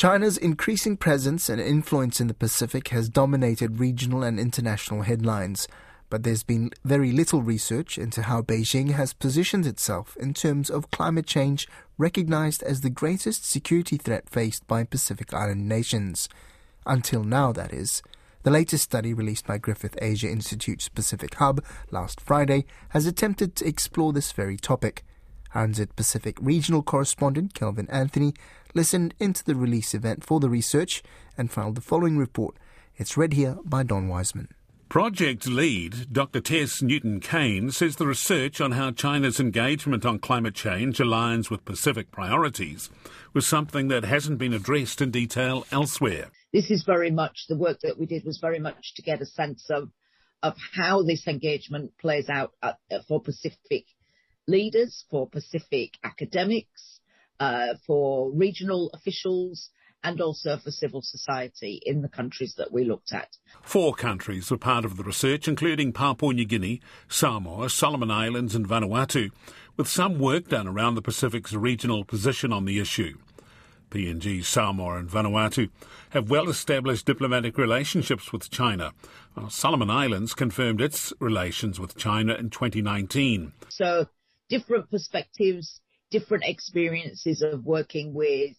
China's increasing presence and influence in the Pacific has dominated regional and international headlines, but there's been very little research into how Beijing has positioned itself in terms of climate change, recognized as the greatest security threat faced by Pacific Island nations. Until now, that is. The latest study released by Griffith Asia Institute's Pacific Hub last Friday has attempted to explore this very topic. RNZ Pacific regional correspondent Kelvin Anthony listened into the release event for the research and filed the following report. It's read here by Don Wiseman. Project lead Dr. Tess Newton Cain says the research on how China's engagement on climate change aligns with Pacific priorities was something that hasn't been addressed in detail elsewhere. This is very much the work that we did was very much to get a sense of of how this engagement plays out at, for Pacific leaders, for Pacific academics, uh, for regional officials, and also for civil society in the countries that we looked at. Four countries were part of the research, including Papua New Guinea, Samoa, Solomon Islands, and Vanuatu, with some work done around the Pacific's regional position on the issue. PNG, Samoa, and Vanuatu have well established diplomatic relationships with China. While Solomon Islands confirmed its relations with China in 2019. So, different perspectives, different experiences of working with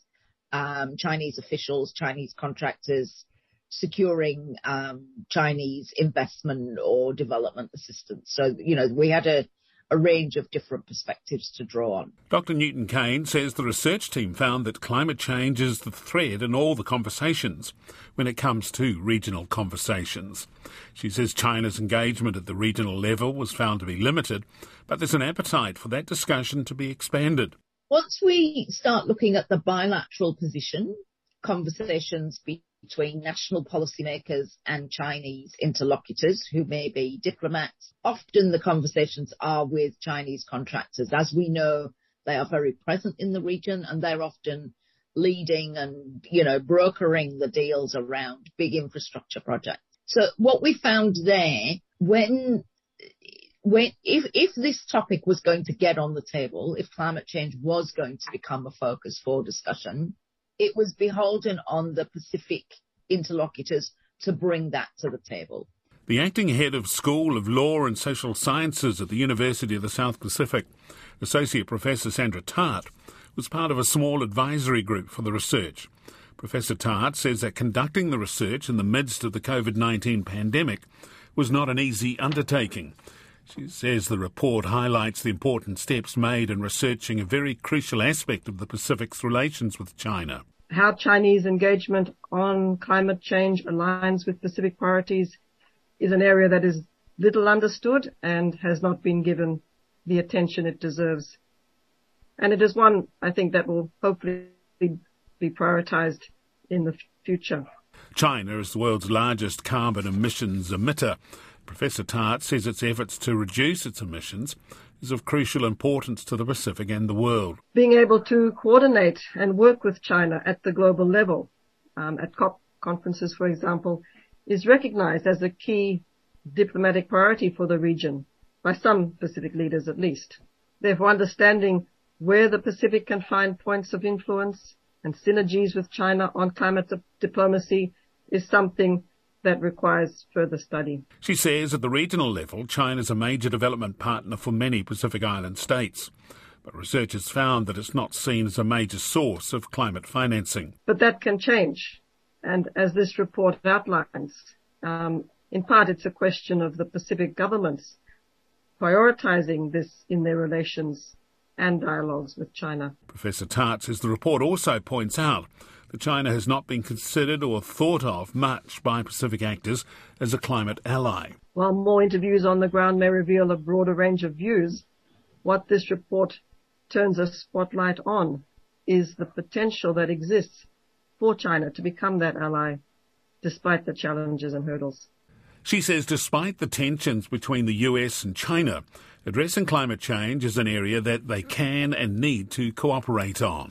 um, Chinese officials, Chinese contractors, securing um, Chinese investment or development assistance. So, you know, we had a, a range of different perspectives to draw on. Dr. Newton Cain says the research team found that climate change is the thread in all the conversations when it comes to regional conversations. She says China's engagement at the regional level was found to be limited, but there's an appetite for that discussion to be expanded. Once we start looking at the bilateral position, conversations between national policymakers and Chinese interlocutors who may be diplomats, often the conversations are with Chinese contractors. As we know, they are very present in the region and they're often leading and, you know, brokering the deals around big infrastructure projects. So what we found there, when when if if this topic was going to get on the table, if climate change was going to become a focus for discussion, it was beholden on the Pacific interlocutors to bring that to the table. The acting head of School of Law and Social Sciences at the University of the South Pacific, Associate Professor Sandra Tarte, was part of a small advisory group for the research. Professor Tarte says that conducting the research in the midst of the COVID 19 pandemic was not an easy undertaking. She says the report highlights the important steps made in researching a very crucial aspect of the Pacific's relations with China. How Chinese engagement on climate change aligns with Pacific priorities is an area that is little understood and has not been given the attention it deserves. And it is one, I think, that will hopefully be prioritized in the future. China is the world's largest carbon emissions emitter. Professor Tarte says its efforts to reduce its emissions is of crucial importance to the Pacific and the world. Being able to coordinate and work with China at the global level, um, at COP conferences, for example, is recognized as a key diplomatic priority for the region, by some Pacific leaders at least. Therefore, understanding where the Pacific can find points of influence and synergies with China on climate diplomacy is something that requires further study. She says at the regional level, China is a major development partner for many Pacific Island states. But research has found that it's not seen as a major source of climate financing. But that can change. And as this report outlines, um, in part it's a question of the Pacific governments prioritizing this in their relations and dialogues with China. Professor Tarte says the report also points out that China has not been considered or thought of much by Pacific actors as a climate ally. While more interviews on the ground may reveal a broader range of views, what this report turns a spotlight on is the potential that exists for China to become that ally despite the challenges and hurdles. She says despite the tensions between the US and China, addressing climate change is an area that they can and need to cooperate on.